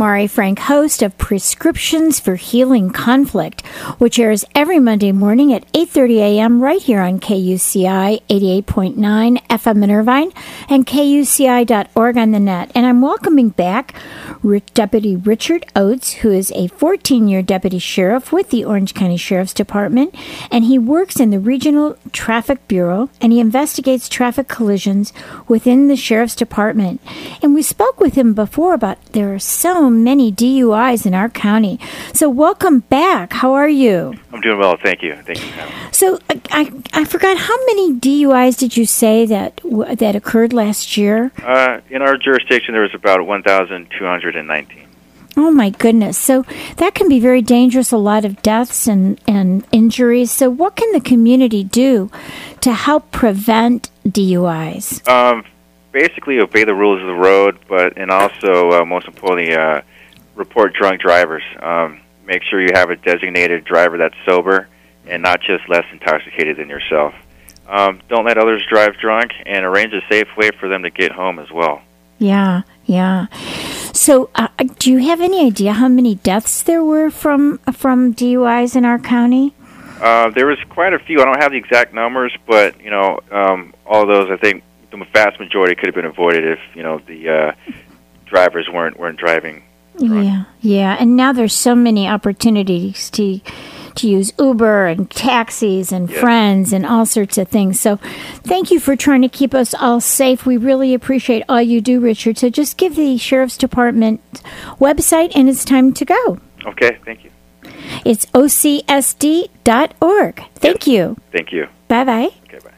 Mari Frank, host of Prescriptions for Healing Conflict, which airs every Monday morning at 8:30 a.m. right here on KUCI 88.9 FM in Irvine and KUCI.org on the net. And I'm welcoming back Deputy Richard Oates, who is a 14-year deputy sheriff with the Orange County Sheriff's Department, and he works in the Regional Traffic Bureau and he investigates traffic collisions within the Sheriff's Department. And we spoke with him before about there are so many DUIs in our county. So welcome back. How are you? I'm doing well, thank you. Thank you. So I, I, I forgot how many DUIs did you say that that occurred last year? Uh, in our jurisdiction, there was about 1,219. Oh my goodness! So that can be very dangerous. A lot of deaths and and injuries. So what can the community do to help prevent DUIs? Um, basically obey the rules of the road, but and also uh, most importantly, uh, report drunk drivers. Um, make sure you have a designated driver that's sober and not just less intoxicated than yourself. Um, don't let others drive drunk, and arrange a safe way for them to get home as well. Yeah, yeah. So, uh, do you have any idea how many deaths there were from from DUIs in our county? Uh, there was quite a few. I don't have the exact numbers, but you know, um, all those I think the vast majority could have been avoided if you know the uh, drivers weren't weren't driving. Drunk. Yeah, yeah, and now there's so many opportunities to to use Uber and taxis and yes. friends and all sorts of things. So, thank you for trying to keep us all safe. We really appreciate all you do, Richard. So, just give the sheriff's department website, and it's time to go. Okay, thank you. It's ocsd.org. Thank yes. you. Thank you. Bye bye. Okay, bye.